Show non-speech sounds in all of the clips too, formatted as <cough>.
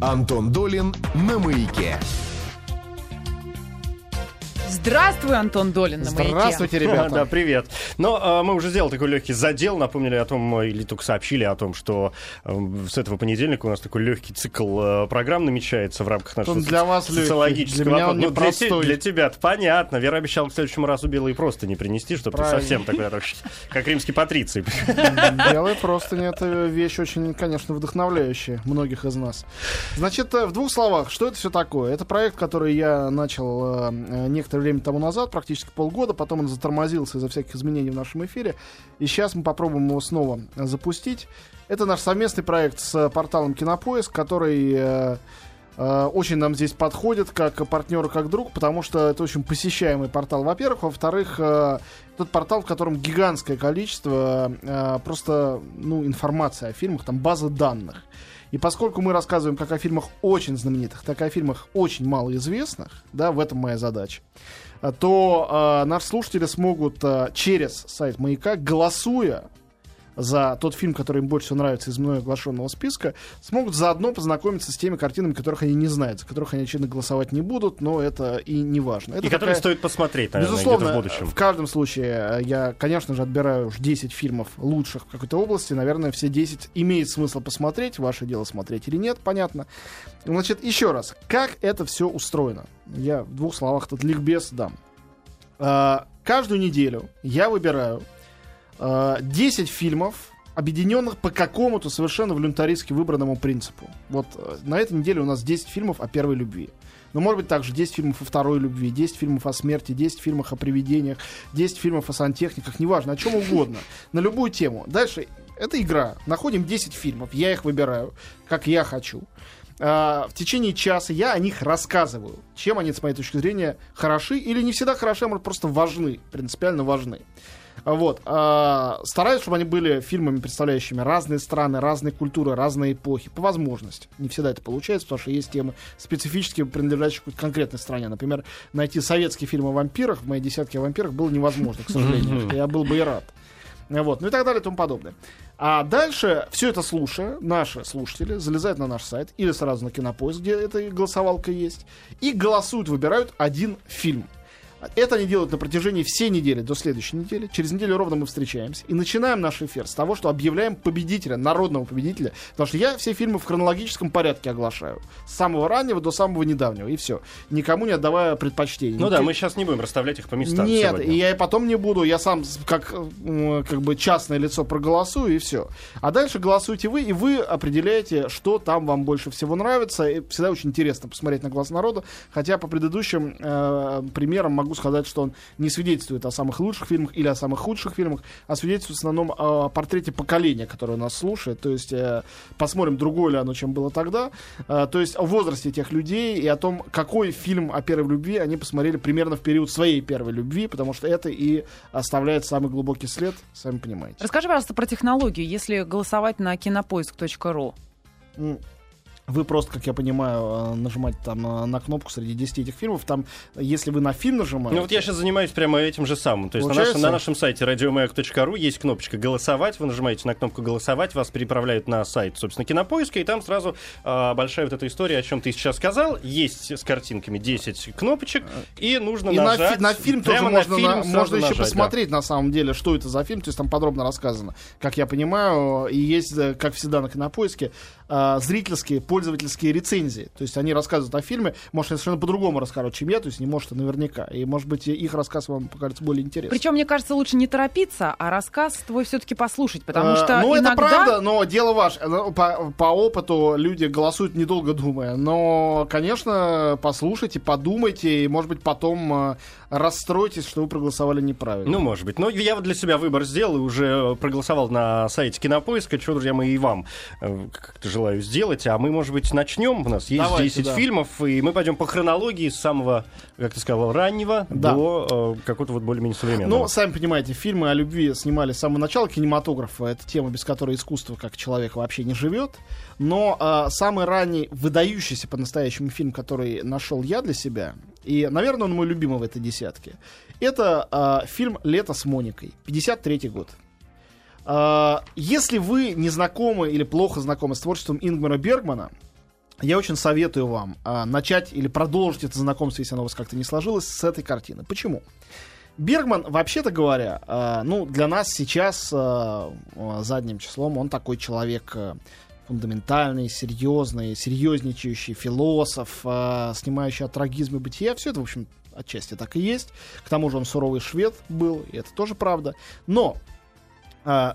Антон Долин на маяке. Здравствуй, Антон Долин на маяке. Здравствуйте, <laughs> ребята. Да, привет. Но а, мы уже сделали такой легкий задел, напомнили о том, или только сообщили о том, что а, с этого понедельника у нас такой легкий цикл а, программ намечается в рамках нашего Он для вас социологического для меня он ну, для, те- для тебя понятно. Вера обещала к следующему разу белые просто не принести, чтобы ты Правильно. совсем такой, как римский патриций. <laughs> Белые простыни — это вещь очень, конечно, вдохновляющая многих из нас. Значит, э, в двух словах, что это все такое? Это проект, который я начал э, некоторое время тому назад, практически полгода, потом он затормозился из-за всяких изменений в нашем эфире, и сейчас мы попробуем его снова э, запустить. Это наш совместный проект с э, порталом Кинопоиск, который э, э, очень нам здесь подходит как партнер и как друг, потому что это очень посещаемый портал, во-первых. Во-вторых, э, тот портал, в котором гигантское количество э, просто ну, информации о фильмах, там база данных. И поскольку мы рассказываем как о фильмах очень знаменитых, так и о фильмах очень малоизвестных, да, в этом моя задача, то э, наши слушатели смогут э, через сайт Маяка, голосуя за тот фильм, который им больше всего нравится из мной оглашенного списка, смогут заодно познакомиться с теми картинами, которых они не знают, за которых они, очевидно, голосовать не будут, но это и не важно. Это И которые такая- стоит посмотреть, наверное, Безусловно, в будущем. в каждом случае э, я, конечно же, отбираю уж 10 фильмов лучших в какой-то области. Наверное, все 10 имеет смысл посмотреть. Ваше дело смотреть или нет, понятно. Значит, еще раз, как это все устроено? Я в двух словах этот ликбез дам. Э, Каждую неделю я выбираю 10 фильмов, объединенных по какому-то совершенно волюнтаристски выбранному принципу. Вот э, на этой неделе у нас 10 фильмов о первой любви. Но может быть также 10 фильмов о второй любви, 10 фильмов о смерти, 10 фильмов о привидениях, 10 фильмов о сантехниках, неважно, о чем угодно, на любую тему. Дальше, это игра. Находим 10 фильмов, я их выбираю, как я хочу. А, в течение часа я о них рассказываю, чем они, с моей точки зрения, хороши или не всегда хороши, а может просто важны, принципиально важны. Вот. а, стараюсь, чтобы они были фильмами, представляющими разные страны, разные культуры, разные эпохи, по возможности. Не всегда это получается, потому что есть темы специфически принадлежащие какой-то конкретной стране. Например, найти советский фильм о вампирах в моей десятке о вампирах было невозможно, к сожалению. Я был бы и рад. Вот, ну и так далее и тому подобное. А дальше, все это слушая, наши слушатели залезают на наш сайт или сразу на Кинопоиск, где эта голосовалка есть, и голосуют, выбирают один фильм. Это они делают на протяжении всей недели до следующей недели. Через неделю ровно мы встречаемся. И начинаем наш эфир с того, что объявляем победителя, народного победителя. Потому что я все фильмы в хронологическом порядке оглашаю. С самого раннего до самого недавнего. И все. Никому не отдавая предпочтений. Ну да, Никак- мы сейчас не будем расставлять их по местам нет, сегодня. и я и потом не буду, я сам как, как бы частное лицо проголосую и все. А дальше голосуете вы, и вы определяете, что там вам больше всего нравится. И всегда очень интересно посмотреть на глаз народа, хотя по предыдущим э, примерам могу сказать, что он не свидетельствует о самых лучших фильмах или о самых худших фильмах, а свидетельствует в основном о портрете поколения, которое нас слушает. То есть э, посмотрим, другое ли оно, чем было тогда. Э, то есть о возрасте тех людей и о том, какой фильм о первой любви они посмотрели примерно в период своей первой любви, потому что это и оставляет самый глубокий след, сами понимаете. Расскажи, пожалуйста, про технологию. Если голосовать на кинопоиск.ру, Вы просто, как я понимаю, э, нажимаете там э, на кнопку среди 10 этих фильмов. Там, если вы на фильм нажимаете... Ну вот я сейчас занимаюсь прямо этим же самым. То есть на нашем, на нашем сайте radiomayak.ru есть кнопочка «Голосовать». Вы нажимаете на кнопку «Голосовать», вас переправляют на сайт, собственно, Кинопоиска, и там сразу а, большая вот эта история, о чем ты сейчас сказал. Есть с картинками 10 кнопочек, и нужно И на, нажать. фи- на фильм тоже прямо можно, фильм на- можно еще нажать, да. посмотреть, на самом деле, что это за фильм. То есть там подробно рассказано, как я понимаю. И есть, э, как всегда, на кинопоиске э, зрительские, пользовательские рецензии. То есть они рассказывают о фильме, может, они совершенно по-другому расскажут, чем я, то есть не может, а наверняка. И, может быть, их рассказ вам покажется более интересным. Причем, мне кажется, лучше не торопиться, а рассказ твой все-таки послушать, потому Э, что ну, иногда... это правда, но дело ваше. По, по опыту люди голосуют недолго думая. Но, конечно, послушайте, подумайте, и, может быть, потом э, расстроитесь, что вы проголосовали неправильно. Ну, может быть. Но я вот для себя выбор сделал и уже проголосовал на сайте Кинопоиска. Чего, друзья мои, и вам э, как-то желаю сделать. А мы, может быть, начнем. У нас есть Давайте, 10 да. фильмов, и мы пойдем по хронологии с самого, как ты сказал, раннего Да. до э, какого-то вот более-менее современного. Ну, сами понимаете, фильмы о любви снимали с самого начала кинематографа. Это тема, без которой искусство как человек вообще не живет. Но э, самый ранний, выдающийся по-настоящему фильм, который нашел я для себя, и, наверное, он мой любимый в этой десятке, это э, фильм «Лето с Моникой», 53 год. Э, если вы не знакомы или плохо знакомы с творчеством Ингмара Бергмана, я очень советую вам а, начать или продолжить это знакомство, если оно у вас как-то не сложилось, с этой картины. Почему? Бергман, вообще-то говоря, а, ну, для нас сейчас а, а, задним числом он такой человек а, фундаментальный, серьезный, серьезничающий философ, а, снимающий от трагизма бытия. Все это, в общем, отчасти так и есть. К тому же он суровый швед был, и это тоже правда. Но а,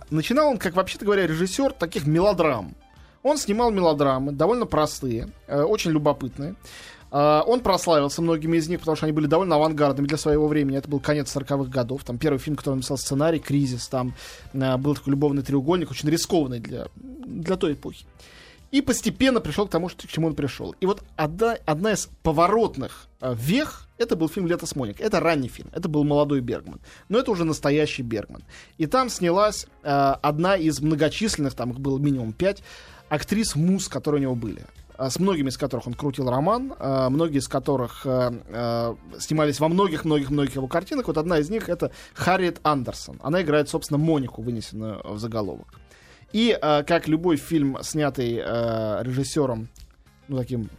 начинал он, как вообще-то говоря, режиссер таких мелодрам. Он снимал мелодрамы, довольно простые, э, очень любопытные. Э, он прославился многими из них, потому что они были довольно авангардными для своего времени. Это был конец 40-х годов. Там первый фильм, который он написал сценарий, «Кризис». Там э, был такой любовный треугольник, очень рискованный для, для той эпохи. И постепенно пришел к тому, что, к чему он пришел. И вот одна, одна из поворотных э, вех это был фильм «Лето с Моник». Это ранний фильм. Это был молодой Бергман. Но это уже настоящий Бергман. И там снялась э, одна из многочисленных, там их было минимум пять, актрис муз, которые у него были а, с многими из которых он крутил роман, а, многие из которых а, снимались во многих-многих-многих его картинах. Вот одна из них это Харриет Андерсон. Она играет, собственно, Монику, вынесенную в заголовок. И как любой фильм, снятый режиссером, ну, таким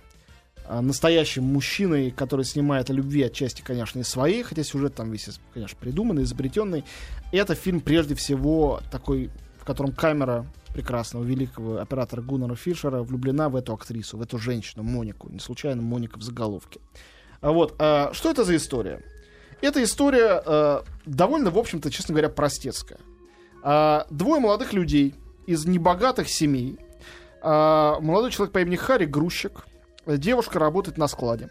настоящим мужчиной, который снимает о любви отчасти, конечно, и своей, хотя сюжет там весь, конечно, придуманный, изобретенный. Это фильм, прежде всего, такой, в котором камера прекрасного великого оператора Гуннера Фишера влюблена в эту актрису, в эту женщину, Монику. Не случайно Моника в заголовке. А вот, а, что это за история? Эта история а, довольно, в общем-то, честно говоря, простецкая. А, двое молодых людей из небогатых семей. А, молодой человек по имени Харри грузчик. Девушка работает на складе.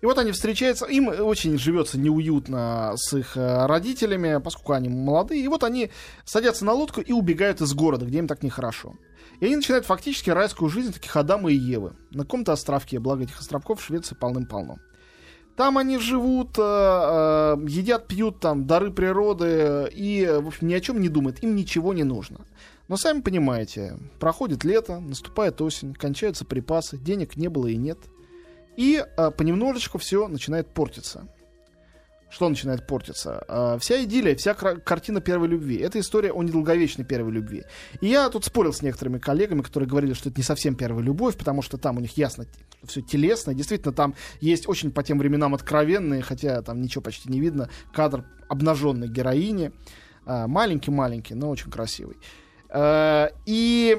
И вот они встречаются, им очень живется неуютно с их э, родителями, поскольку они молодые. И вот они садятся на лодку и убегают из города, где им так нехорошо. И они начинают фактически райскую жизнь таких Адама и Евы. На каком-то островке, благо этих островков в Швеции полным-полно. Там они живут, э, э, едят, пьют там дары природы и, в общем, ни о чем не думают. Им ничего не нужно. Но сами понимаете, проходит лето, наступает осень, кончаются припасы, денег не было и нет – и а, понемножечку все начинает портиться. Что начинает портиться? А, вся идиллия, вся картина первой любви. Это история о недолговечной первой любви. И я тут спорил с некоторыми коллегами, которые говорили, что это не совсем первая любовь, потому что там у них ясно все телесно. Действительно, там есть очень по тем временам откровенные, хотя там ничего почти не видно, кадр обнаженной героини. А, маленький-маленький, но очень красивый. Э, и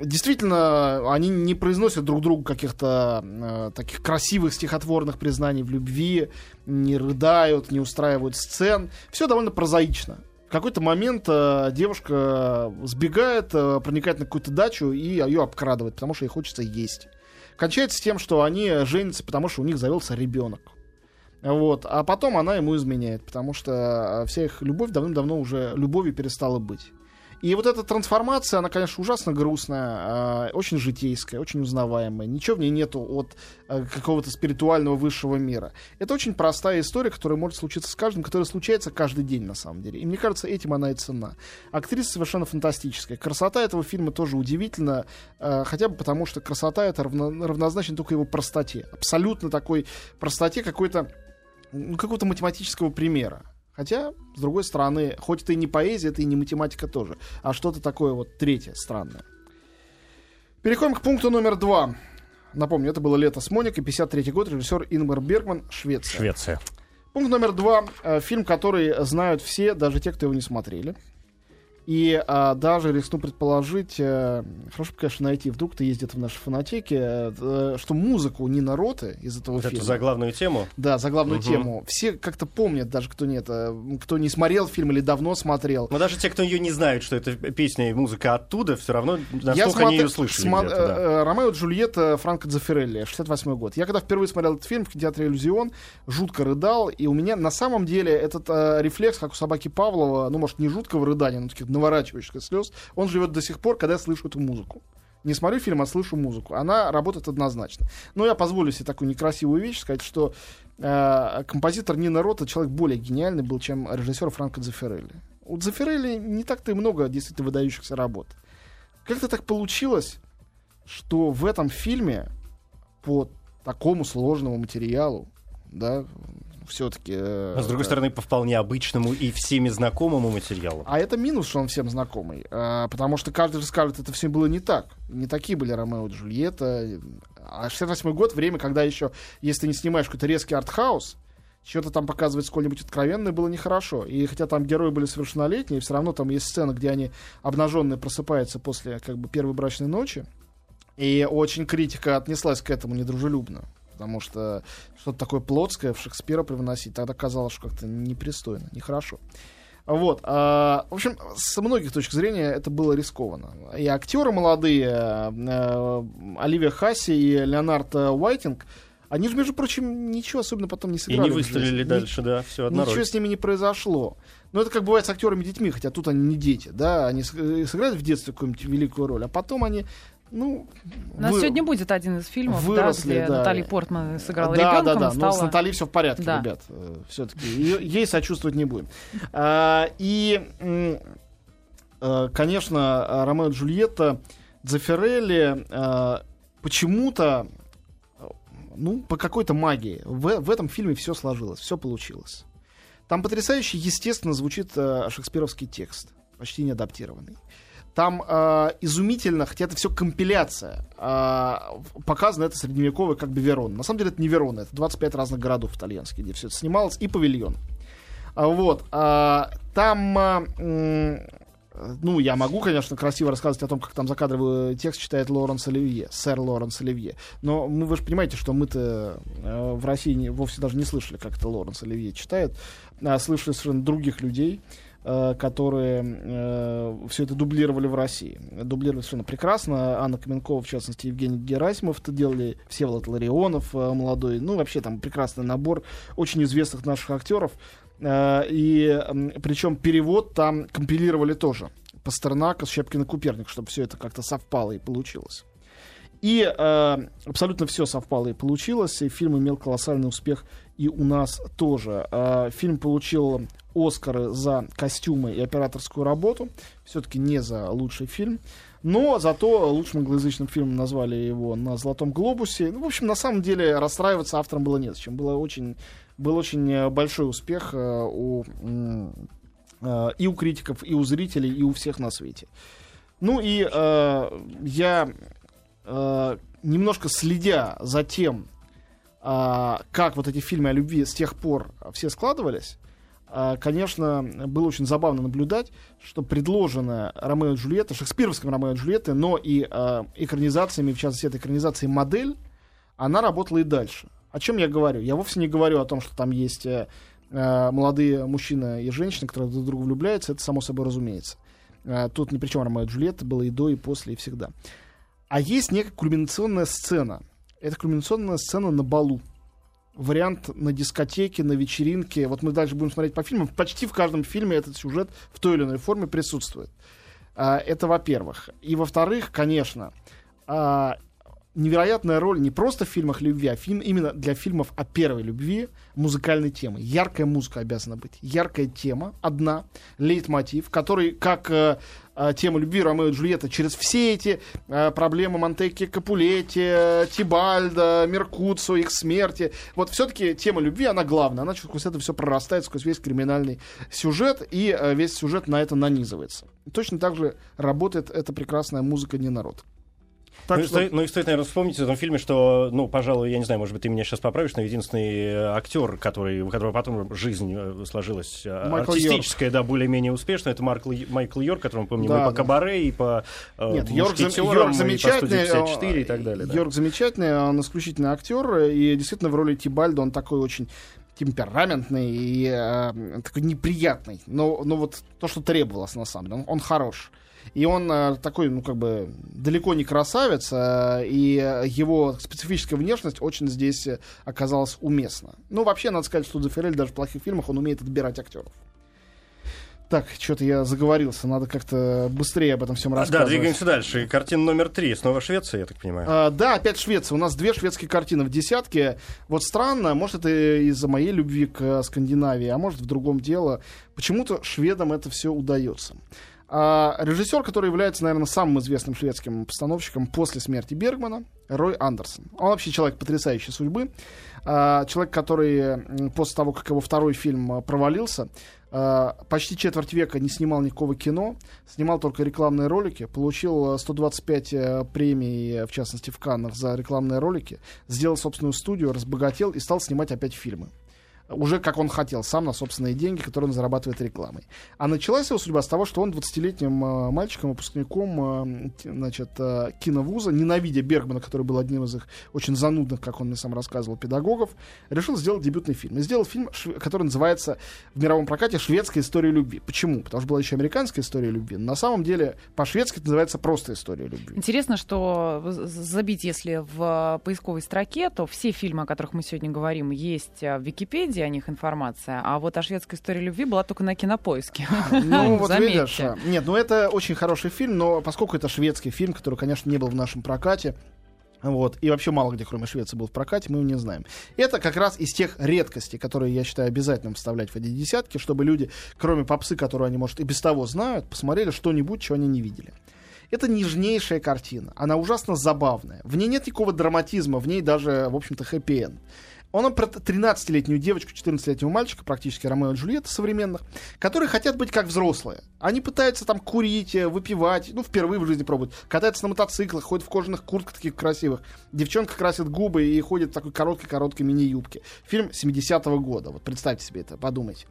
действительно, они не произносят друг другу каких-то э, таких красивых стихотворных признаний в любви, не рыдают, не устраивают сцен. Все довольно прозаично. В какой-то момент э, девушка сбегает, проникает на какую-то дачу и ее обкрадывает, потому что ей хочется есть. Кончается тем, что они женятся, потому что у них завелся ребенок. Вот. А потом она ему изменяет, потому что вся их любовь давным-давно уже любовью перестала быть. И вот эта трансформация, она, конечно, ужасно грустная, э, очень житейская, очень узнаваемая. Ничего в ней нету от э, какого-то спиритуального высшего мира. Это очень простая история, которая может случиться с каждым, которая случается каждый день, на самом деле. И мне кажется, этим она и цена. Актриса совершенно фантастическая. Красота этого фильма тоже удивительна, э, хотя бы потому, что красота это равно, равнозначно только его простоте. Абсолютно такой простоте какой-то ну, какого-то математического примера. Хотя, с другой стороны, хоть это и не поэзия, это и не математика тоже, а что-то такое вот третье странное. Переходим к пункту номер два. Напомню, это было «Лето с Моникой», 53 год, режиссер Ингмар Бергман, Швеция. Швеция. Пункт номер два. Э, фильм, который знают все, даже те, кто его не смотрели. И а, даже рискну предположить, а, хорошо бы, конечно, найти, вдруг ты ездит в нашей фонотеке, а, что музыку Нина Роты из этого вот фильма... Эту заглавную тему? Да, заглавную угу. тему. Все как-то помнят, даже кто нет, кто не смотрел фильм или давно смотрел. Но даже те, кто ее не знают, что это песня и музыка оттуда, все равно настолько смотр... они ее слышали. Сма... Да. Ромео Джульетта Франко Дзефирелли, 68 год. Я когда впервые смотрел этот фильм в кинотеатре «Иллюзион», жутко рыдал, и у меня на самом деле этот э, рефлекс, как у собаки Павлова, ну, может, не жуткого рыдания, но таких наворачивающихся слез, он живет до сих пор, когда я слышу эту музыку. Не смотрю фильм, а слышу музыку. Она работает однозначно. Но я позволю себе такую некрасивую вещь сказать, что э, композитор Нина Рота человек более гениальный был, чем режиссер Франко Дзефирелли. У Дзефирелли не так-то и много действительно выдающихся работ. Как-то так получилось, что в этом фильме по такому сложному материалу, да, все-таки. Но, с другой стороны, по вполне обычному и всеми знакомому материалу. А это минус, что он всем знакомый. А, потому что каждый же скажет, это все было не так. Не такие были Ромео и Джульетта. А 68 год, время, когда еще, если не снимаешь какой-то резкий артхаус, что-то там показывать сколь-нибудь откровенное было нехорошо. И хотя там герои были совершеннолетние, все равно там есть сцена, где они обнаженные просыпаются после как бы первой брачной ночи. И очень критика отнеслась к этому недружелюбно. Потому что что-то такое плотское в Шекспира привносить тогда казалось, что как-то непристойно, нехорошо. Вот. А, в общем, с многих точек зрения это было рискованно. И актеры молодые, э, Оливия Хасси и Леонард Уайтинг, они же, между прочим, ничего особенно потом не сыграли. И не выстрелили дальше, да, все одна Ничего роль. с ними не произошло. Но это как бывает с актерами детьми, хотя тут они не дети, да, они сыграли в детстве какую-нибудь великую роль, а потом они ну, У нас вы- сегодня будет один из фильмов, выросли, да, где да. Натали Портман сыграла да, ребенком, да, да. и Но стала... с Натальей все в порядке, Да. ребят. Все-таки ей сочувствовать не будем. А, и, э, конечно, э, Ромео и Джульетта Дзефирелли э, почему-то, э, ну, по какой-то магии в, в этом фильме все сложилось, все получилось. Там потрясающе, естественно, звучит э, шекспировский текст, почти не адаптированный. Там э, изумительно, хотя это все компиляция, э, показано это средневековое как бы Верон. На самом деле это не Верона, это 25 разных городов итальянских, где все это снималось, и павильон. А, вот. а, там, м, ну, я могу, конечно, красиво рассказывать о том, как там закадровый текст читает Лоренс Оливье, сэр Лоренс Оливье. Но мы, вы же понимаете, что мы-то э, в России не- вовсе даже не слышали, как это Лоренс Оливье читает, а слышали совершенно других людей, э, которые все это дублировали в России. Дублировали совершенно прекрасно. Анна Каменкова, в частности, Евгений Герасимов это делали, Всеволод Ларионов э, молодой. Ну, вообще там прекрасный набор очень известных наших актеров. Э, И причем перевод там компилировали тоже. Пастернака, Щепкина, Куперник, чтобы все это как-то совпало и получилось. И э, абсолютно все совпало и получилось. И фильм имел колоссальный успех и у нас тоже. Э, фильм получил Оскары за костюмы и операторскую работу. Все-таки не за лучший фильм. Но зато лучшим англоязычным фильмом назвали его на Золотом Глобусе. Ну, в общем, на самом деле расстраиваться автором было не зачем. Было очень, был очень э, большой успех э, у, э, и у критиков, и у зрителей, и у всех на свете. Ну и э, я э, немножко следя за тем, а, как вот эти фильмы о любви с тех пор все складывались, конечно, было очень забавно наблюдать, что предложенная Ромео и Джульетта, шекспировским Ромео и Джульетты, но и а, экранизациями, в частности, этой экранизации «Модель», она работала и дальше. О чем я говорю? Я вовсе не говорю о том, что там есть э, э, молодые мужчина и женщина, которые друг в друга влюбляются, это само собой разумеется. Э, Тут ни при чем Ромео и Джульетта было и до, и после, и всегда. А есть некая кульминационная сцена. Это кульминационная сцена на балу. Вариант на дискотеке, на вечеринке. Вот мы дальше будем смотреть по фильмам. Почти в каждом фильме этот сюжет в той или иной форме присутствует. А, Это во-первых. И во-вторых, конечно, а, невероятная роль не просто в фильмах любви, а фильм, именно для фильмов о первой любви музыкальной темы. Яркая музыка обязана быть. Яркая тема, одна, лейтмотив, который, как э, э, тема любви Ромео и Джульетта, через все эти э, проблемы Монтекки, Капулетти, э, Тибальда, Меркуцо, их смерти, вот все-таки тема любви, она главная. Она сквозь это все прорастает, сквозь весь криминальный сюжет, и э, весь сюжет на это нанизывается. Точно так же работает эта прекрасная музыка «Не народ». Так ну, и что- стоит, ну и стоит, наверное, вспомнить в этом фильме, что, ну, пожалуй, я не знаю, может быть, ты меня сейчас поправишь, но единственный э, актер, который, у которого потом жизнь э, сложилась э, Майкл артистическая, да, более-менее успешно, это Марк Майкл Йорк, которого мы помним Да, и по да. «Кабаре», и по э, Нет, Йорк, Йорк и замечательный, по «Студии 54» и так далее. да. Йорк замечательный, он исключительный актер, и действительно в роли Тибальда он такой очень темпераментный и э, такой неприятный. Но, но вот то, что требовалось на самом деле, он, он хорош. И он э, такой, ну, как бы, далеко не красавец, э, и его специфическая внешность очень здесь э, оказалась уместна. Ну, вообще, надо сказать, что Дефирель даже в плохих фильмах, он умеет отбирать актеров. Так, что-то я заговорился, надо как-то быстрее об этом всем Да, рассказывать. двигаемся дальше. Картина номер три. Снова Швеция, я так понимаю. А, да, опять Швеция. У нас две шведские картины в десятке. Вот странно, может, это из-за моей любви к Скандинавии, а может, в другом дело. Почему-то шведам это все удается. А режиссер, который является, наверное, самым известным шведским постановщиком после смерти Бергмана, Рой Андерсон. Он вообще человек потрясающей судьбы. А, человек, который после того, как его второй фильм а, провалился, почти четверть века не снимал никакого кино, снимал только рекламные ролики, получил а, 125 э, премий, в частности в Каннах, за рекламные ролики, сделал собственную студию, разбогател и стал снимать опять фильмы уже как он хотел, сам на собственные деньги, которые он зарабатывает рекламой. А началась его судьба с того, что он 20-летним э, мальчиком, выпускником э, значит, э, киновуза, ненавидя Бергмана, который был одним из их очень занудных, как он мне сам рассказывал, педагогов, решил сделать дебютный фильм. И сделал фильм, который называется в мировом прокате «Шведская история любви». Почему? Потому что была еще американская история любви. Но на самом деле по-шведски это называется просто история любви. Интересно, что забить, если в поисковой строке, то все фильмы, о которых мы сегодня говорим, есть в Википедии, о них информация, а вот о шведской истории любви была только на кинопоиске. <laughs> Ну, <laughs> вот видишь. а, Нет, ну это очень хороший фильм, но поскольку это шведский фильм, который, конечно, не был в нашем прокате, вот, и вообще мало где, кроме Швеции, был в прокате, мы его не знаем. Это как раз из тех редкостей, которые я считаю обязательным вставлять в эти десятки, чтобы люди, кроме попсы, которую они, может, и без того знают, посмотрели что-нибудь, чего они не видели. Это нежнейшая картина. Она ужасно забавная. В ней нет никакого драматизма, в ней даже, в общем-то, хэппи-энд. Он про 13-летнюю девочку, 14-летнего мальчика, практически Ромео и Джульетта современных, которые хотят быть как взрослые. Они пытаются там курить, э, выпивать, ну, впервые в жизни пробуют. Катаются на мотоциклах, ходят в кожаных куртках таких красивых. Девчонка красит губы и ходит в такой короткой-короткой мини-юбке. Фильм 70-го года. Вот представьте себе это, подумайте.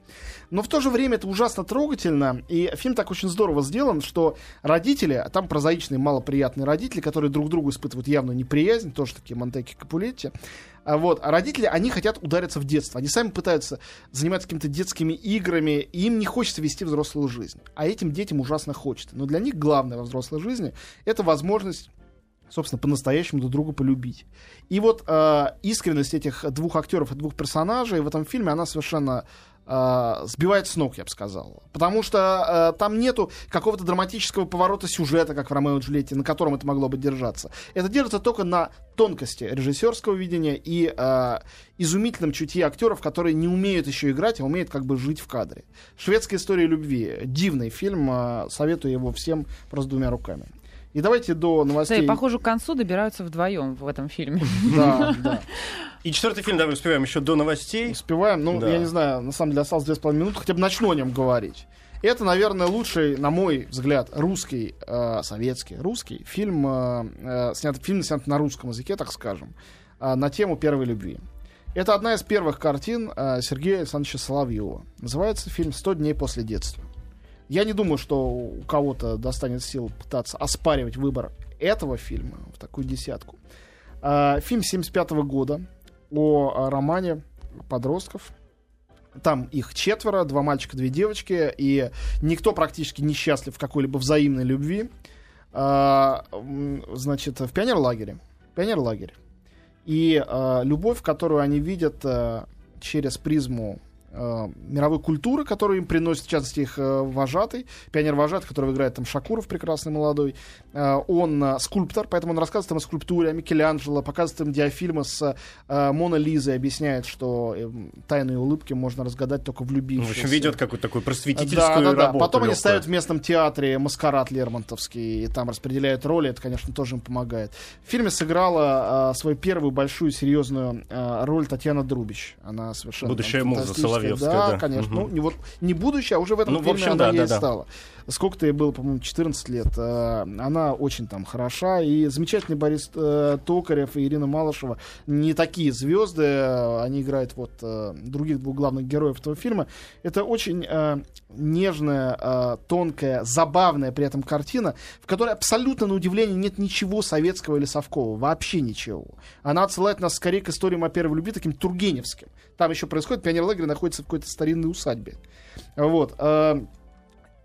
Но в то же время это ужасно трогательно, и фильм так очень здорово сделан, что родители, а там прозаичные, малоприятные родители, которые друг другу испытывают явную неприязнь, тоже такие Монтеки Капулетти, а вот, а родители, они хотят удариться в детство. Они сами пытаются заниматься какими-то детскими играми, и им не хочется вести взрослую жизнь. А этим детям ужасно хочется. Но для них главное во взрослой жизни — это возможность собственно, по-настоящему друг друга полюбить. И вот э, искренность этих двух актеров и двух персонажей в этом фильме, она совершенно сбивает с ног, я бы сказал. Потому что э, там нету какого-то драматического поворота сюжета, как в «Ромео и Джульетте», на котором это могло бы держаться. Это держится только на тонкости режиссерского видения и э, изумительном чутье актеров, которые не умеют еще играть, а умеют как бы жить в кадре. «Шведская история любви». Дивный фильм. э, советую его всем просто двумя руками. И давайте до новостей. Кстати, похоже, к концу добираются вдвоем в этом фильме. Да, <laughs> да. И четвертый фильм, давай успеваем еще до новостей. Успеваем. Ну, Да. я не знаю, на самом деле осталось две с половиной минуты, хотя бы начну о нем говорить. Это, наверное, лучший, на мой взгляд, русский, э, советский, русский фильм, э, э, снят, фильм снят на русском языке, так скажем, э, на тему первой любви. Это одна из первых картин э, Сергея Александровича Соловьева. Называется фильм «100 дней после детства». Я не думаю, что у кого-то достанет сил пытаться оспаривать выбор этого фильма в такую десятку. А, Фильм 75 года о а, романе подростков. Там их четверо, два мальчика, две девочки, и никто практически не счастлив в какой-либо взаимной любви. А, Значит, в пионерлагере. Пионерлагерь. И любовь, которую они видят через призму а, мировой культуры, которую им приносит, в частности, их э, вожатый, пионер-вожатый, которого играет там Шакуров, прекрасный молодой. А, он а, скульптор, поэтому он рассказывает им о скульптуре, о Микеланджело, показывает им диафильмы с а, Мона Лизой, объясняет, что э, тайные улыбки можно разгадать только Ну, влюбившись. в общем, ведет какую-то такую просветительскую Да, да, да. работу. Потом они легкую. ставят в местном театре маскарад Лермонтовский, и там распределяют роли, это, конечно, тоже им помогает. В фильме сыграла а, свою первую большую серьезную а, роль Татьяна Друбич. Она совершенно Будущая там муза. Соловьевская, Да, да. конечно. Мгм. Ну, не, вот, не будущая, а уже в этом Ну, в фильме общем, она да, ей да. стала. Сколько-то ей было, по-моему, 14 лет. А, Она очень там хороша. И замечательный Борис э, Токарев и Ирина Малышева не такие звезды. э, Они играют вот э, других двух главных героев этого фильма. Это очень э, нежная, э, тонкая, забавная при этом картина, в которой абсолютно на удивление нет ничего советского или совкового. Вообще ничего. Она отсылает нас скорее к историям о первой любви таким тургеневским. Там еще происходит, пионер-лагерь находится в какой-то старинной усадьбе. Вот.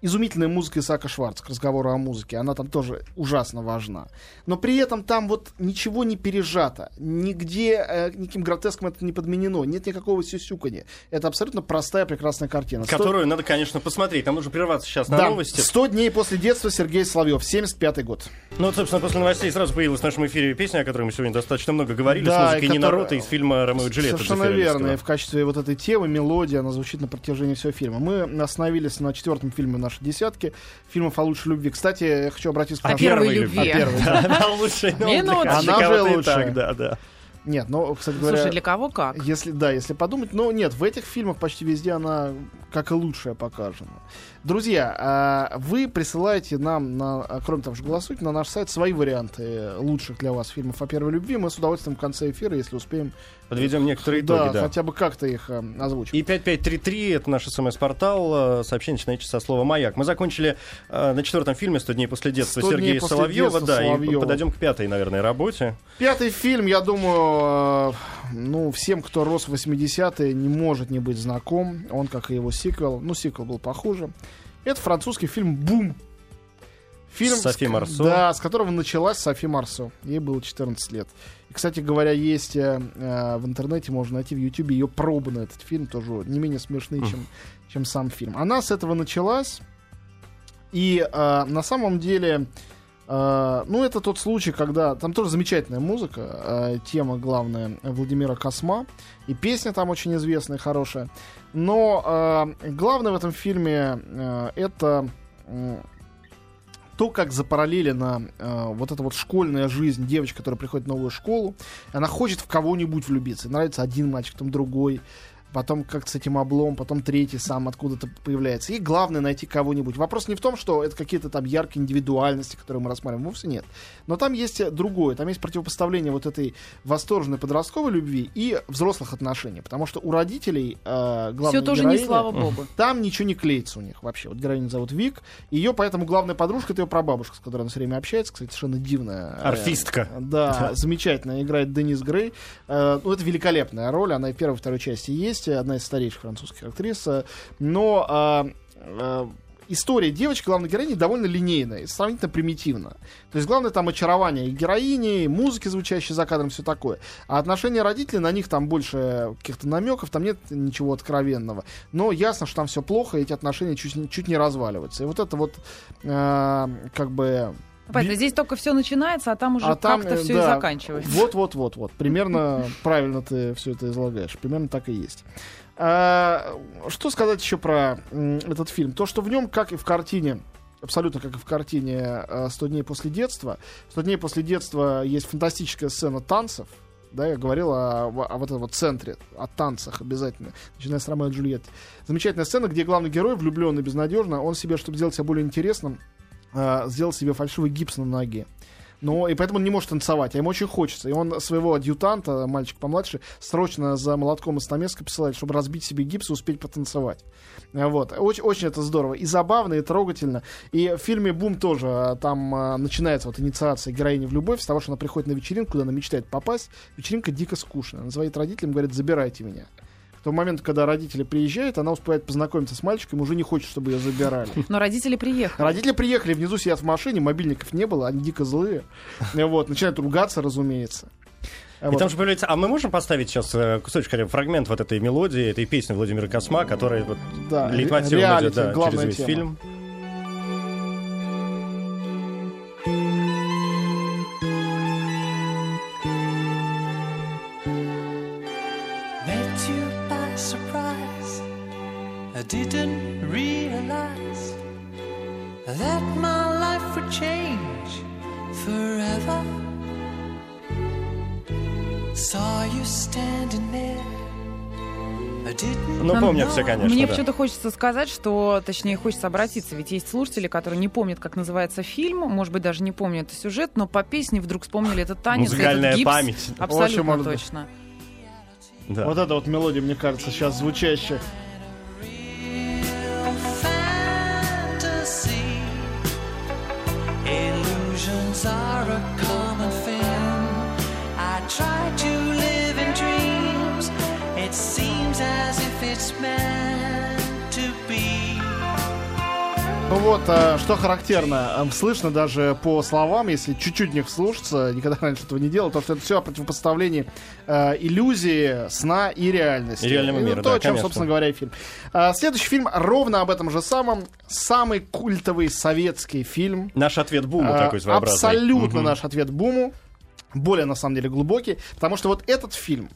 Изумительная музыка Исаака Шварца к разговору о музыке. Она там тоже ужасно важна. Но при этом там вот ничего не пережато. Нигде э, никаким гротеском это не подменено. Нет никакого сюсюканья. Это абсолютно простая, прекрасная картина. Сто- Которую надо, конечно, посмотреть. Там нужно прерваться сейчас на Да, новости. 100 дней после детства Сергей Соловьев, 75 год. Ну, вот, собственно, после новостей сразу появилась в нашем эфире песня, о которой мы сегодня достаточно много говорили, Да, с музыкой которая- Рота из фильма «Ромео и Джульетта». Совершенно верно. И в качестве вот этой темы, мелодии, она звучит на протяжении всего фильма. Мы остановились на четвертом фильме нашей нашей десятке фильмов о лучшей любви. Кстати, я хочу обратиться к О нашей- первой любви. <laughs> О первой. Да, она же лучшая. Да, да. Нет, ну, кстати говоря... Слушай, для кого как? Если, да, если подумать, но нет, в этих фильмах почти везде она как и лучшая покажена. Друзья, а, вы присылаете нам, на, а, кроме того, что голосуйте, на наш сайт свои варианты лучших для вас фильмов о первой любви. Мы с удовольствием в конце эфира, если успеем, Подведем некоторые да, итоги, да. хотя бы как-то их а, озвучить. И 5533 это наш смс-портал. э, Сообщение начинается со слова «Маяк». Мы закончили э, на четвертом фильме «100 дней после детства» 100 дней Сергея после Соловьева. детства Да, и Соловьева. подойдем к пятой, наверное, работе. Пятый фильм, я думаю, э, ну, всем, кто рос в 80-е, не может не быть знаком. Он, как и его сиквел, ну, сиквел был похуже. Это французский фильм «Бум». Фильм, Софи Марсо. Да, с которого началась Софи Марсо. Ей было 14 лет. И, кстати говоря, есть э, э, в интернете, можно найти в Ютубе ее пробы на этот фильм, тоже не менее смешные, чем, чем сам фильм. Она с этого началась. И э, на самом деле, э, ну, это тот случай, когда там тоже замечательная музыка, э, тема главная Владимира Косма, и песня там очень известная, хорошая. Но э, главное в этом фильме э, это то, как запараллелена э, вот эта вот школьная жизнь девочки, которая приходит в новую школу, она хочет в кого-нибудь влюбиться. Нравится один мальчик, там другой, потом как с этим облом, потом третий сам откуда-то появляется. И главное найти кого-нибудь. Вопрос не в том, что это какие-то там яркие индивидуальности, которые мы рассматриваем, вовсе нет. Но там есть другое, там есть противопоставление вот этой восторженной подростковой любви и взрослых отношений. Потому что у родителей э, главной Все тоже не героини- слава богу. там ничего не клеится у них вообще. Вот героиню зовут Вик. Ее поэтому главная подружка это ее прабабушка, с которой она все время общается. Кстати, совершенно дивная. э, Орфистка. Да, замечательно. Играет Денис Грей. Э, Ну, это великолепная роль. Она и в первой и второй части есть. Одна из старейших французских актрис. Э, Но а, э, история девочки, главной героини, довольно линейная сравнительно примитивна. То есть главное там очарование и героини, и музыки, звучащей за кадром, все такое. А отношения родителей, на них там больше каких-то намеков, там нет ничего откровенного. Но ясно, что там все плохо, и эти отношения чуть, чуть не разваливаются. И вот это вот э, как бы... Понятно, здесь только все начинается, а там уже А как-то э, все да, и заканчивается. Вот, вот, вот, вот. Примерно <laughs> правильно ты все это излагаешь. Примерно так и есть. А, что сказать еще про этот фильм? То, что в нем, как и в картине, абсолютно как и в картине э, «100 дней после детства», «100 дней после детства» есть фантастическая сцена танцев, да, я говорил о, о вот этом вот центре, о танцах обязательно, начиная с Ромео и Джульетты. Замечательная сцена, где главный герой, влюбленный безнадежно, он себе, чтобы сделать себя более интересным, э, сделал себе фальшивый гипс на ноге. Но и поэтому он не может танцевать, а ему очень хочется. И он своего адъютанта, мальчик помладше, срочно за молотком из Стамеска посылает, чтобы разбить себе гипс и успеть потанцевать. А, Вот. Очень, очень это здорово. И забавно, и трогательно. И в фильме «Бум» тоже а, там начинается вот инициация героини в любовь с того, что она приходит на вечеринку, куда она мечтает попасть. Вечеринка дико скучная. Она звонит родителям, говорит, забирайте меня. В тот момент, когда родители приезжают, она успевает познакомиться с мальчиком, уже не хочет, чтобы ее забирали. Но родители приехали. Родители приехали, внизу сидят в машине, мобильников не было, они дико злые. <laughs> Вот, начинают ругаться, разумеется. И Вот. там же появляется... А мы можем поставить сейчас э, кусочек, хотя бы фрагмент вот этой мелодии, этой песни Владимира Косма, которая вот Да, лейтмотивом идет да, через весь тема. фильм. I didn't realize that my life would change forever. Saw you standing there. I didn't Ну, помнят все, конечно, Мне да. почему-то хочется сказать, что, точнее, хочется обратиться, ведь есть слушатели, которые не помнят, как называется фильм, может быть, даже не помнят сюжет, но по песне вдруг вспомнили этот танец, Музыкальная этот гипс. память. Очень Абсолютно может быть. точно. Да. Вот эта вот мелодия, мне кажется, сейчас звучащая. Ну вот, а, что характерно, ам, слышно даже по словам, если чуть-чуть в них вслушаться, никогда <laughs> раньше этого не делал, то что это все о противопоставлении э, иллюзии, сна и реальности. И реального ну, мира, то, да, о чем, конечно. собственно говоря, и фильм. А, следующий фильм ровно об этом же самом. Самый культовый советский фильм. Наш ответ Буму А, такой своеобразный. Абсолютно Мгм. наш ответ Буму. Более, на самом деле, глубокий. Потому что вот этот фильм,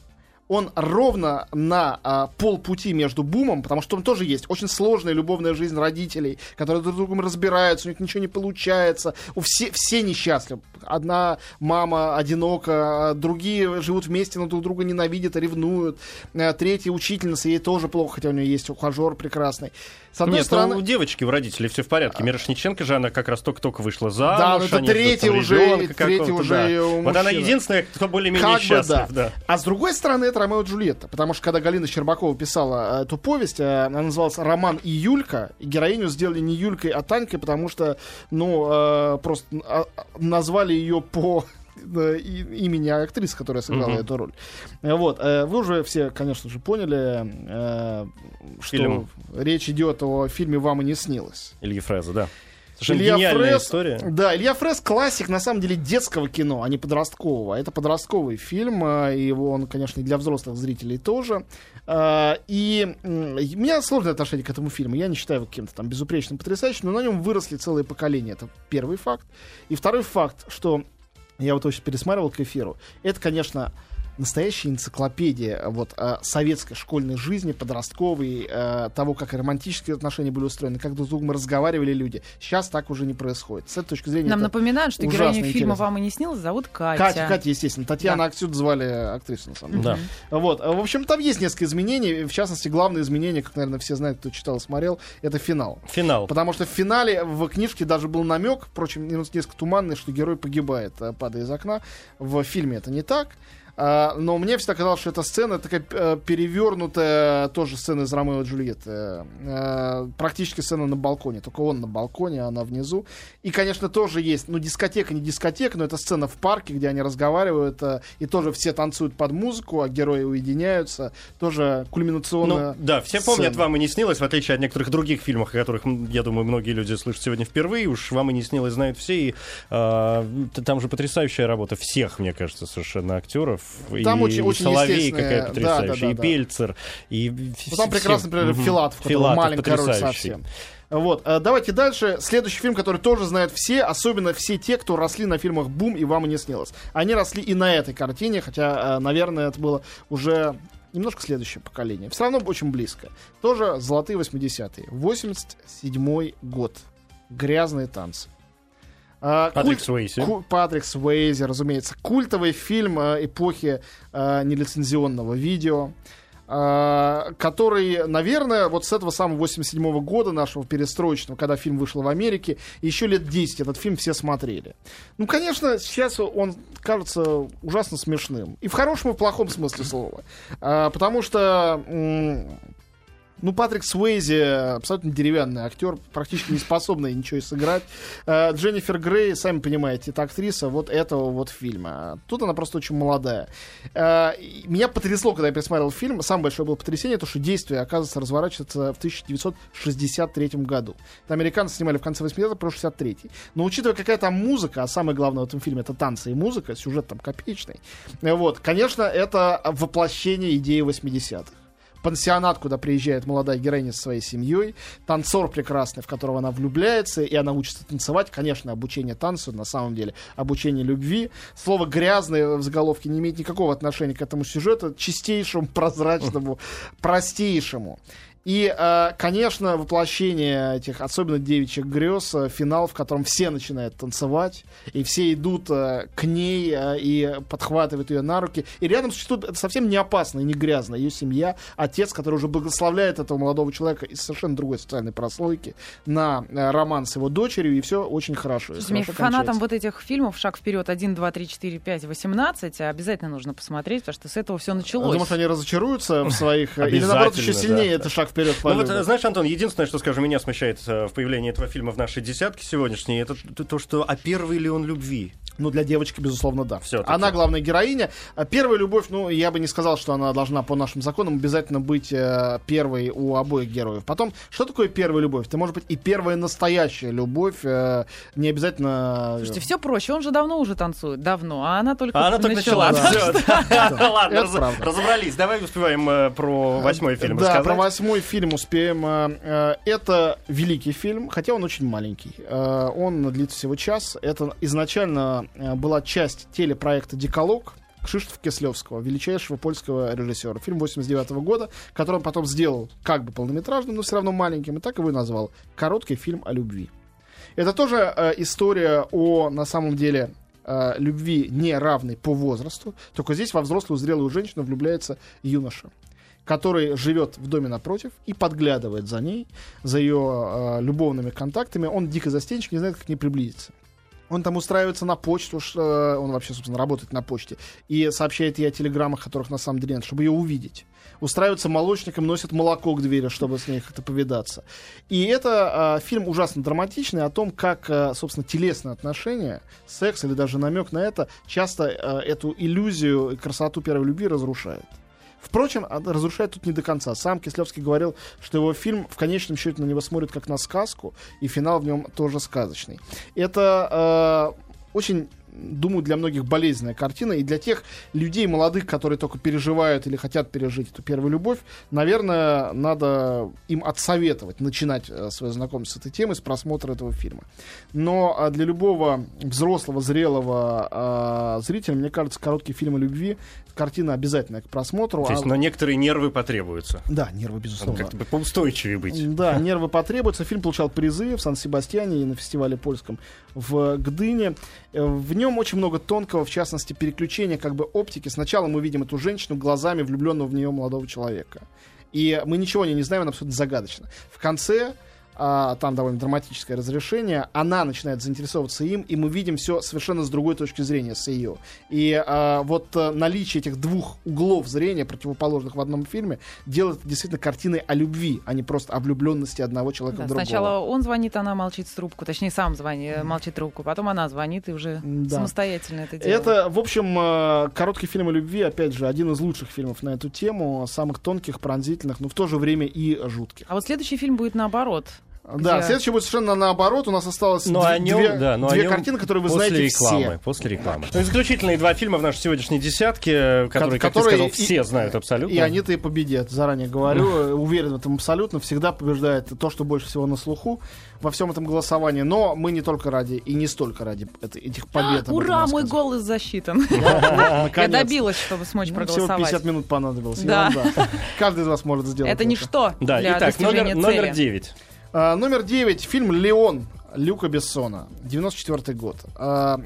он ровно на а, полпути между бумом, потому что там тоже есть очень сложная любовная жизнь родителей, которые друг с другом разбираются, у них ничего не получается, у все, все несчастливы. Одна мама одинока, а другие живут вместе, но друг друга ненавидят, ревнуют. А, Третья учительница, ей тоже плохо, хотя у нее есть ухажер прекрасный. С одной Нет, стороны... ну, у девочки, у родителей все в порядке. Мирошниченко же, она как раз только-только вышла замуж. Да, ну это третий там уже- третий какого-то, уже да. Вот она единственная, кто более-менее Как бы счастлив. да. да. А с другой стороны, это Ромео и Джульетта. Потому что когда Галина Щербакова писала э, эту повесть, э, она называлась «Роман и Юлька». И героиню сделали не Юлькой, а Танькой, потому что, ну, э, просто а, назвали ее по <laughs> имени актрисы, которая сыграла Мгм. эту роль. Вот. Вы уже все, конечно же, поняли, что Фильм. речь идет о фильме «Вам и не снилось». Илья Фреза, да. Совершенно Илья гениальная Фрез, история. Да, Илья Фрес классик, на самом деле, детского кино, а не подросткового. Это подростковый фильм, а, и его он, конечно, и для взрослых зрителей тоже. А, И у меня сложное отношение к этому фильму. Я не считаю его каким-то там безупречным, потрясающим, но на нем выросли целые поколения. Это первый факт. И второй факт, что я вот очень пересматривал к эфиру. Это, конечно, настоящая энциклопедия э, вот, э, советской школьной жизни, подростковой, э, того, как романтические отношения были устроены, как друг с другом разговаривали люди. Сейчас так уже не происходит. С этой точки зрения... Нам это напоминают, что героиню фильма интересно. «Вам и не снилось» зовут Катя. Катя, Катя, естественно. Татьяна Аксюд звали актрису, на самом деле. Да. Вот. В общем, там есть несколько изменений. В частности, главное изменение, как, наверное, все знают, кто читал и смотрел, это финал. Финал. Потому что в финале в книжке даже был намек, впрочем, несколько туманный, что герой погибает, падая из окна. В фильме это не так. А, но мне всегда казалось, что эта сцена такая э, перевернутая тоже сцена из Ромео и Джульетты. Э, практически сцена на балконе. Только он на балконе, а она внизу. И, конечно, тоже есть, ну, дискотека, не дискотека, но это сцена в парке, где они разговаривают, э, и тоже все танцуют под музыку, а герои уединяются. Тоже Ну, кульминационная да, все помнят, сцена. вам и не снилось, в отличие от некоторых других фильмов, о которых, я думаю, многие люди слышат сегодня впервые. Уж вам и не снилось, знают все. И т- там же потрясающая работа всех, мне кажется, совершенно актеров. Там и, очень- и очень Соловей какая потрясающая, да, и да, да. Пельцер, и Ну, там прекрасно, например, Филатов, который маленькая роль совсем. Вот, э, давайте дальше. Следующий фильм, который тоже знают все, особенно все те, кто росли на фильмах «Бум» и «Вам и не снилось». Они росли и на этой картине, хотя, э, наверное, это было уже немножко следующее поколение. Все равно очень близко. Тоже золотые 80-е. 87-й год. Грязные танцы. А, Патрик культ- Суэйси. ку- Патрик Суэйзи, разумеется. Культовый фильм э, эпохи э, нелицензионного видео, э, который, наверное, вот с этого самого 87 года нашего перестроечного, когда фильм вышел в Америке, еще лет 10 этот фильм все смотрели. Ну, конечно, сейчас он кажется ужасно смешным. И в хорошем, и в плохом смысле слова. Потому что... ну, Патрик Суэйзи абсолютно деревянный актер, практически не способный ничего и сыграть. Э, Дженнифер Грей, сами понимаете, это актриса вот этого вот фильма. Тут она просто очень молодая. Э, Меня потрясло, когда я пересмотрел фильм. Самое большое было потрясение, то, что действие, оказывается, разворачивается в 1963 году. Это американцы снимали в конце 80-х, про 63 Но учитывая, какая там музыка, а самое главное в этом фильме это танцы и музыка, сюжет там копеечный. э, Вот, конечно, это воплощение идеи 80-х пансионат, куда приезжает молодая героиня со своей семьей, танцор прекрасный, в которого она влюбляется, и она учится танцевать. Конечно, обучение танцу, на самом деле, обучение любви. Слово «грязное» в заголовке не имеет никакого отношения к этому сюжету, чистейшему, прозрачному, простейшему. И, э, конечно, воплощение этих, особенно девичьих грез, э, финал, в котором все начинают танцевать, и все идут э, к ней и подхватывают ее на руки. И рядом существует это совсем не опасно и не грязно. Ее семья, отец, который уже благословляет этого молодого человека из совершенно другой социальной прослойки на роман с его дочерью, и все очень хорошо. хорошо фанатам вот этих фильмов «Шаг вперед» 1, 2, 3, 4, 5, 18 обязательно нужно посмотреть, потому что с этого все началось. Думаешь, они разочаруются в своих... Или наоборот, еще сильнее да. это шаг вперед Ну вот, знаешь, Антон, единственное, что, скажем, меня смущает э, в появлении этого фильма в нашей десятке сегодняшней, это то, что «А первый ли он любви?» Ну, для девочки, безусловно, да. Всё-таки. Она главная героиня. А Первая любовь, ну, я бы не сказал, что она должна по нашим законам обязательно быть э, первой у обоих героев. Потом, что такое первая любовь? Это может быть и первая настоящая любовь, э, не обязательно... Слушайте, все проще. Он же давно уже танцует, давно, а она только А она только начала. да. <laughs> Всё, <laughs> да. Ладно, разобрались. Давай успеваем э, про восьмой фильм Да, рассказать. про восьмой фильм успеем. Э, э, Это великий фильм, хотя он очень маленький. Э, Он длится всего час. Это изначально была часть телепроекта «Деколог», Кшиштофа Кислевского, величайшего польского режиссера. Фильм 89 года, который он потом сделал как бы полнометражным, но все равно маленьким, и так его и назвал. Короткий фильм о любви. Это тоже э, история о, на самом деле, э, любви не равной по возрасту. Только здесь во взрослую зрелую женщину влюбляется юноша который живет в доме напротив и подглядывает за ней, за ее э, любовными контактами. Он дико застенчив, не знает, как к ней приблизиться. Он там устраивается на почту, э, он вообще, собственно, работает на почте, и сообщает ей о телеграммах, которых на самом деле нет, чтобы ее увидеть. Устраивается молочником, носит молоко к двери, чтобы с ней как-то повидаться. И это э, фильм ужасно драматичный о том, как, э, собственно, телесные отношения, секс или даже намек на это, часто э, эту иллюзию и красоту первой любви разрушает. Впрочем, а, разрушает тут не до конца. Сам Кислевский говорил, что его фильм в конечном счете на него смотрит как на сказку, и финал в нем тоже сказочный. Это э, очень думаю, для многих болезненная картина. И для тех людей молодых, которые только переживают или хотят пережить эту первую любовь, наверное, надо им отсоветовать начинать э, свое знакомство с этой темой с просмотра этого фильма. Но а, для любого взрослого, зрелого а, зрителя, мне кажется, короткий фильм о любви картина обязательная к просмотру. То есть, А- но некоторые нервы потребуются. Да, нервы, безусловно. как-то поустойчивее быть. Да, нервы потребуются. Фильм получал призы в Сан-Себастьяне и на фестивале польском в Гдыне. Э, В нем очень много тонкого, в частности, переключения как бы оптики. Сначала мы видим эту женщину глазами влюбленного в нее молодого человека. И мы ничего о ней не знаем, она абсолютно загадочна. В конце а, там довольно драматическое разрешение, она начинает заинтересовываться им, и мы видим все совершенно с другой точки зрения, с ее. И а, вот а, наличие этих двух углов зрения, противоположных в одном фильме, делает действительно картиной о любви, а не просто о влюбленности одного человека Да, в другого. сначала он звонит, она молчит в трубку, точнее сам звонит, молчит в трубку, потом она звонит и уже Да. самостоятельно это делает. Это, в общем, э, короткий фильм о любви, опять же, один из лучших фильмов на эту тему, самых тонких, пронзительных, но в то же время и жутких. А вот следующий фильм будет наоборот. Да, Где- следующий будет совершенно наоборот. У нас осталось Но две, о нем, две- да, но о две нем картины, которые вы после знаете рекламы, все. После рекламы. Ну и заключительные два фильма в нашей сегодняшней десятке, которые, как ты которые сказал, и- все знают абсолютно. И они-то и победят, заранее говорю. <laughs> Уверен в этом абсолютно. Всегда побеждает то, что больше всего на слуху во всем этом голосовании. Но мы не только ради, и не столько ради это- этих побед. об этом Ура, мой голос засчитан. <laughs> Я Я добилась, чтобы смочь Ну, Всего проголосовать. 50 минут понадобилось. Каждый из вас может сделать Это ничто Да, для итак, номер, достижения номер цели. 9. А, номер 9. Фильм «Леон» Люка Бессона. 94 год. А,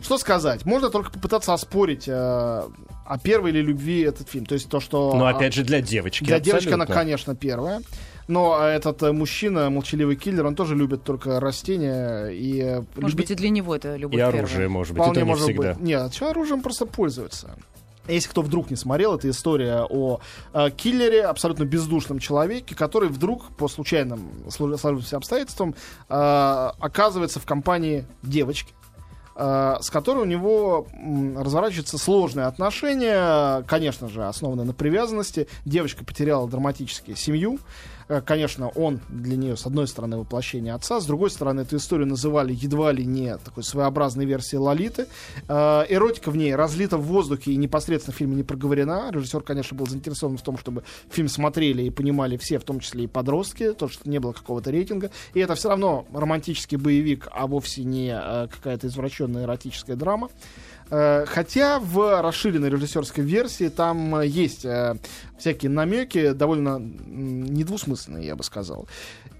что сказать? Можно только попытаться оспорить а, о первой или любви этот фильм. То есть то, что... Но а, опять же для девочки. Для девочки она, конечно, первая. Но а, этот э, мужчина, молчаливый киллер, он тоже любит только растения и э, Может любит- быть, и для него это любовь И первая. оружие, может быть, Вполне это не может всегда. быть. Нет, что оружием просто пользуются. Если кто вдруг не смотрел, это история о э, киллере, абсолютно бездушном человеке, который вдруг по случайным слу- сложившимся обстоятельствам э, оказывается в компании девочки, э, с которой у него м, разворачиваются сложные отношения, конечно же, основанные на привязанности. Девочка потеряла драматически семью. Э, Конечно, он для нее, с одной стороны, воплощение отца, с другой стороны, эту историю называли едва ли не такой своеобразной версией Лолиты. Э, Эротика в ней разлита в воздухе и непосредственно в фильме не проговорена. Режиссер, конечно, был заинтересован в том, чтобы фильм смотрели и понимали все, в том числе и подростки, то, что не было какого-то рейтинга. И это все равно романтический боевик, а вовсе не э, какая-то извращенная эротическая драма. Э, Хотя в расширенной режиссерской версии там э, есть э, всякие намеки, довольно недвусмысленные, я бы сказал.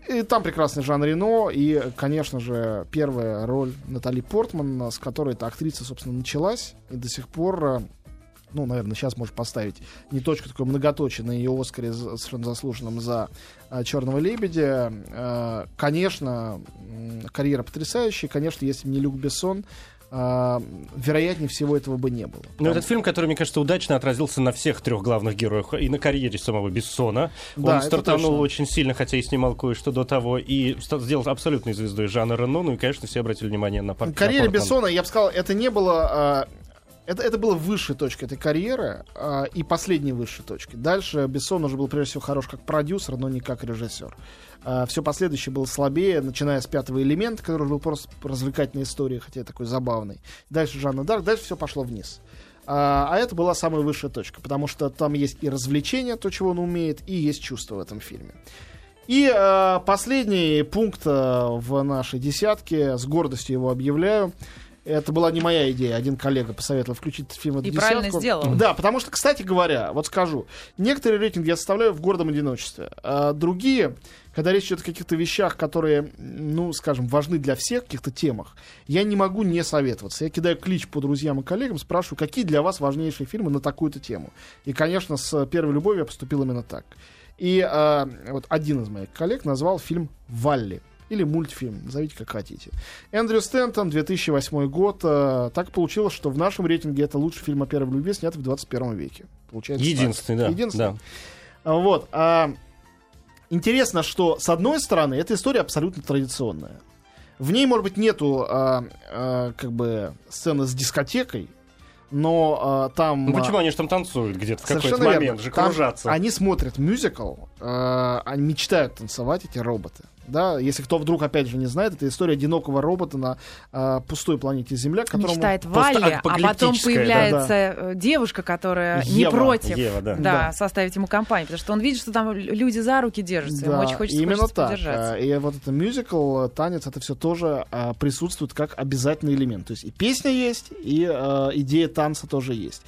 И там прекрасный Жан Рено и, конечно же, первая роль Натали Портман, с которой эта актриса, собственно, началась и до сих пор ну, наверное, сейчас может поставить не точку, такой многоточие на ее Оскаре совершенно заслуженном за Черного лебедя. Конечно, карьера потрясающая. Конечно, если бы не Люк Бессон, вероятнее всего этого бы не было. Ну, этот фильм, который, мне кажется, удачно отразился на всех трех главных героях и на карьере самого Бессона. Да, Он стартанул очень сильно, хотя и снимал кое-что до того, и сделал абсолютной звездой Жана Рено. Ну и, конечно, все обратили внимание на пар- на Карьере. Бессона, я бы сказал, это не было... э, это, это было высшей точкой этой карьеры э, и последней высшей точкой. Дальше Бессон уже был прежде всего хорош как продюсер, но не как режиссер. все последующее было слабее, начиная с пятого элемента, который был просто развлекательной историей, хотя такой забавный. Дальше Жанна Дарк, дальше все пошло вниз. А, а это была самая высшая точка, потому что там есть и развлечение, то, чего он умеет, и есть чувство в этом фильме. И э, последний пункт э, в нашей десятке, с гордостью его объявляю, Это была не моя идея. Один коллега посоветовал включить этот фильм И правильно десятку. сделал. Да, потому что, кстати говоря, вот скажу, некоторые рейтинги я составляю в гордом одиночестве. А другие, когда речь идет о каких-то вещах, которые, ну, скажем, важны для всех, каких-то темах, я не могу не советоваться. Я кидаю клич по друзьям и коллегам, спрашиваю, какие для вас важнейшие фильмы на такую-то тему. И, конечно, с «Первой любовью» я поступил именно так. И а, вот один из моих коллег назвал фильм «Валли». Или мультфильм, назовите как хотите. Эндрю Стэнтон, 2008 год. а, так получилось, что в нашем рейтинге это лучший фильм о первой любви, снятый в 21 веке. Получается так. Единственный, да. Единственный. да. А, Вот. а, интересно, что с одной стороны эта история абсолютно традиционная. В ней, может быть, нету а, а, как бы сцены с дискотекой, но а, там... Ну почему они же там танцуют где-то в какой-то Совершенно верно. момент же, Там кружатся? Они смотрят мюзикл, э, они мечтают танцевать, эти роботы. Да, если кто вдруг, опять же, не знает, это история одинокого робота на э, пустой планете Земля, которому... Мечтает Валли, а потом появляется э, девушка, которая не Ева. против Ева, да. да, Да. составить ему компанию, потому что он видит, что там люди за руки держатся, ему Да, очень хочется, именно хочется так. подержаться. А, И вот это мюзикл, э, танец, это все тоже а, присутствует как обязательный элемент. То есть и песня есть, и э, идея танца тоже есть.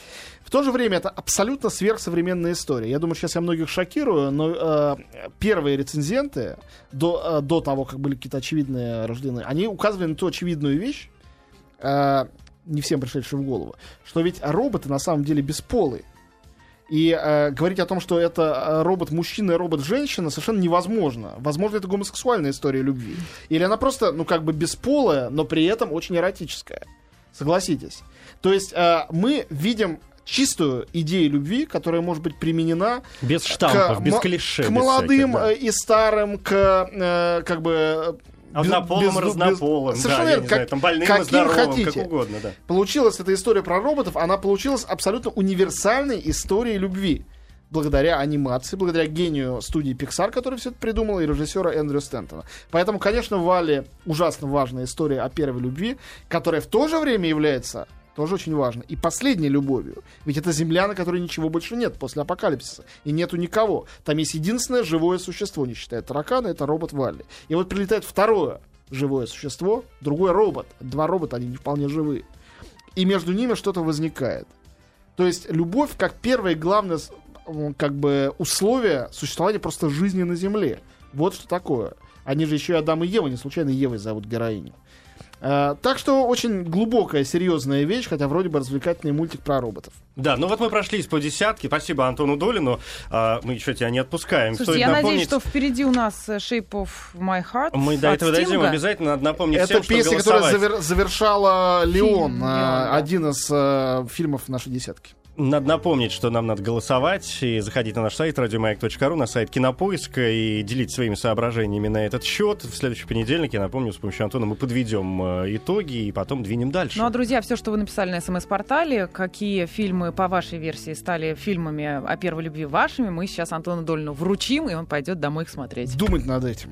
В то же время это абсолютно сверхсовременная история. Я думаю, сейчас я многих шокирую, но э, первые рецензенты до, э, до того, как были какие-то очевидные рождены, они указывали на ту очевидную вещь, э, не всем пришедшую в голову, что ведь роботы на самом деле бесполые. И э, говорить о том, что это э, робот мужчина и робот женщина, совершенно невозможно. Возможно, это гомосексуальная история любви. Или она просто, ну, как бы бесполая, но при этом очень эротическая. Согласитесь. То есть э, мы видим чистую идею любви, которая может быть применена Без штампов, к без клише. к без молодым всяких, да. и старым, к э, как бы без- Однополым, без- без- разнополым, Совершенно да, верно, как- знаю, там больным и каким здоровым, хотите. как угодно, да. Получилась эта история про роботов, она получилась абсолютно универсальной историей любви. Благодаря анимации, благодаря гению студии Pixar, который все это придумал, и режиссера Эндрю Стентона. Поэтому, конечно, в Вале ужасно важная история о первой любви, которая в то же время является тоже очень важно. И последней любовью. Ведь это земля, на которой ничего больше нет после апокалипсиса. И нету никого. Там есть единственное живое существо, не считая таракана, это робот Валли. И вот прилетает второе живое существо, другой робот. Два робота, они не вполне живые. И между ними что-то возникает. То есть любовь как первое и главное как бы условие существования просто жизни на Земле. Вот что такое. Они же еще и Адам и Ева, не случайно Евой зовут героиню. Э, так что очень глубокая, серьезная вещь, хотя вроде бы развлекательный мультик про роботов. Да, ну вот мы прошлись по десятке. Спасибо Антону Долину. А, мы еще тебя не отпускаем. Слушайте, Стоит я надеюсь, напомнить- что впереди у нас э, Shape of My Heart Мы до этого дойдем Стинга. обязательно. Надо напомнить Это всем, песня, которая завер- завершала Леон, Фильм э, «Леон», да. один из э, фильмов нашей десятки. Надо напомнить, что нам надо голосовать и заходить на наш сайт радиомаяк.ру, на сайт Кинопоиска и делить своими соображениями на этот счет. В следующий понедельник, я напомню, с помощью Антона мы подведем э, итоги и потом двинем дальше. Ну а, друзья, все, что вы написали на СМС-портале, какие фильмы по вашей версии стали фильмами о первой любви вашими, мы сейчас Антону Дольну вручим, и он пойдет домой их смотреть. Думать над этим.